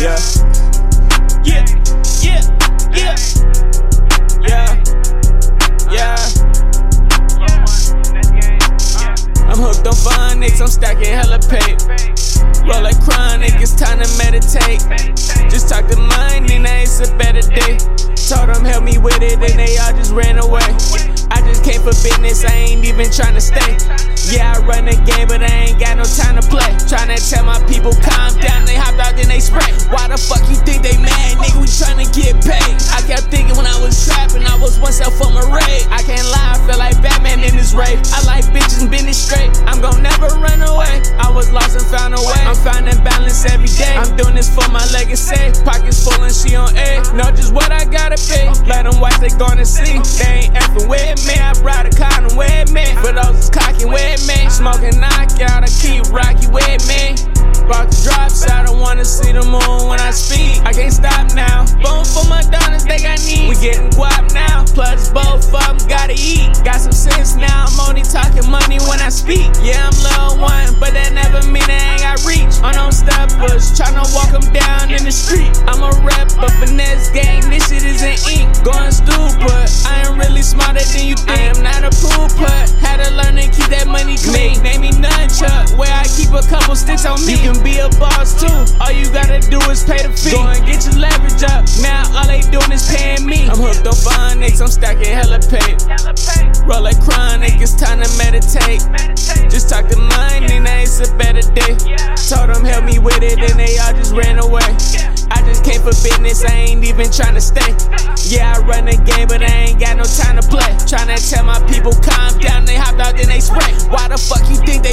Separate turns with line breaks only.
Yeah. Yeah, yeah, yeah. Yeah. I'm hooked on phonics, I'm stacking hella pay. Roll like chronic, it's time to meditate. Just talk to money, now it's a better day. Told them help me with it, and they all just ran away. I just came for business, I ain't even tryna stay. Yeah, I run the game, but I ain't got no time to play. Tryna tell my people calm down, they hopped out, then they spray. Why the fuck you think they mad, nigga? We tryna get paid. I kept thinking when I was trapping, I was one self from a raid. I can't lie, I feel like Batman in this Wraith. I like bitches and business straight. I'm gon' never run away. I was lost and found a way. I'm finding balance every day. I'm doing this for my legacy. Pockets full and she on A. Know just what I gotta they gonna see. They ain't effing with me. I brought a condom with me. For those that's cocky with me. Smoking knockout, I keep rocky with me. About to drop shot, I wanna see the moon when I speak. I can't stop now. Boom for my dollars, they got need. We getting guap now. Plus both of them gotta eat. Got some sense now. I'm only talking money when I speak. Yeah, I'm little one, but that never mean I ain't got reach. On them steppers, tryna walk them down in the street. I'm a rapper, finesse gang. Than you think. I am not a pool put. Had to learn to keep that money clean. Name me nunchuck, where I keep a couple sticks on me. You can be a boss too. All you gotta do is pay the fee. Go and get your leverage up. Now all they doing is paying me. I'm hooked on phonics, I'm stacking hella pay. Roll like chronic, it's time to meditate. Just talk to money, now it's a better day. Told them help me with it, and they all just ran away. I just came for business, I ain't even tryna stay. Yeah, I run the game, but I ain't got no time to play. Tryna tell my people calm down, they hopped out, then they spray. Why the fuck you think they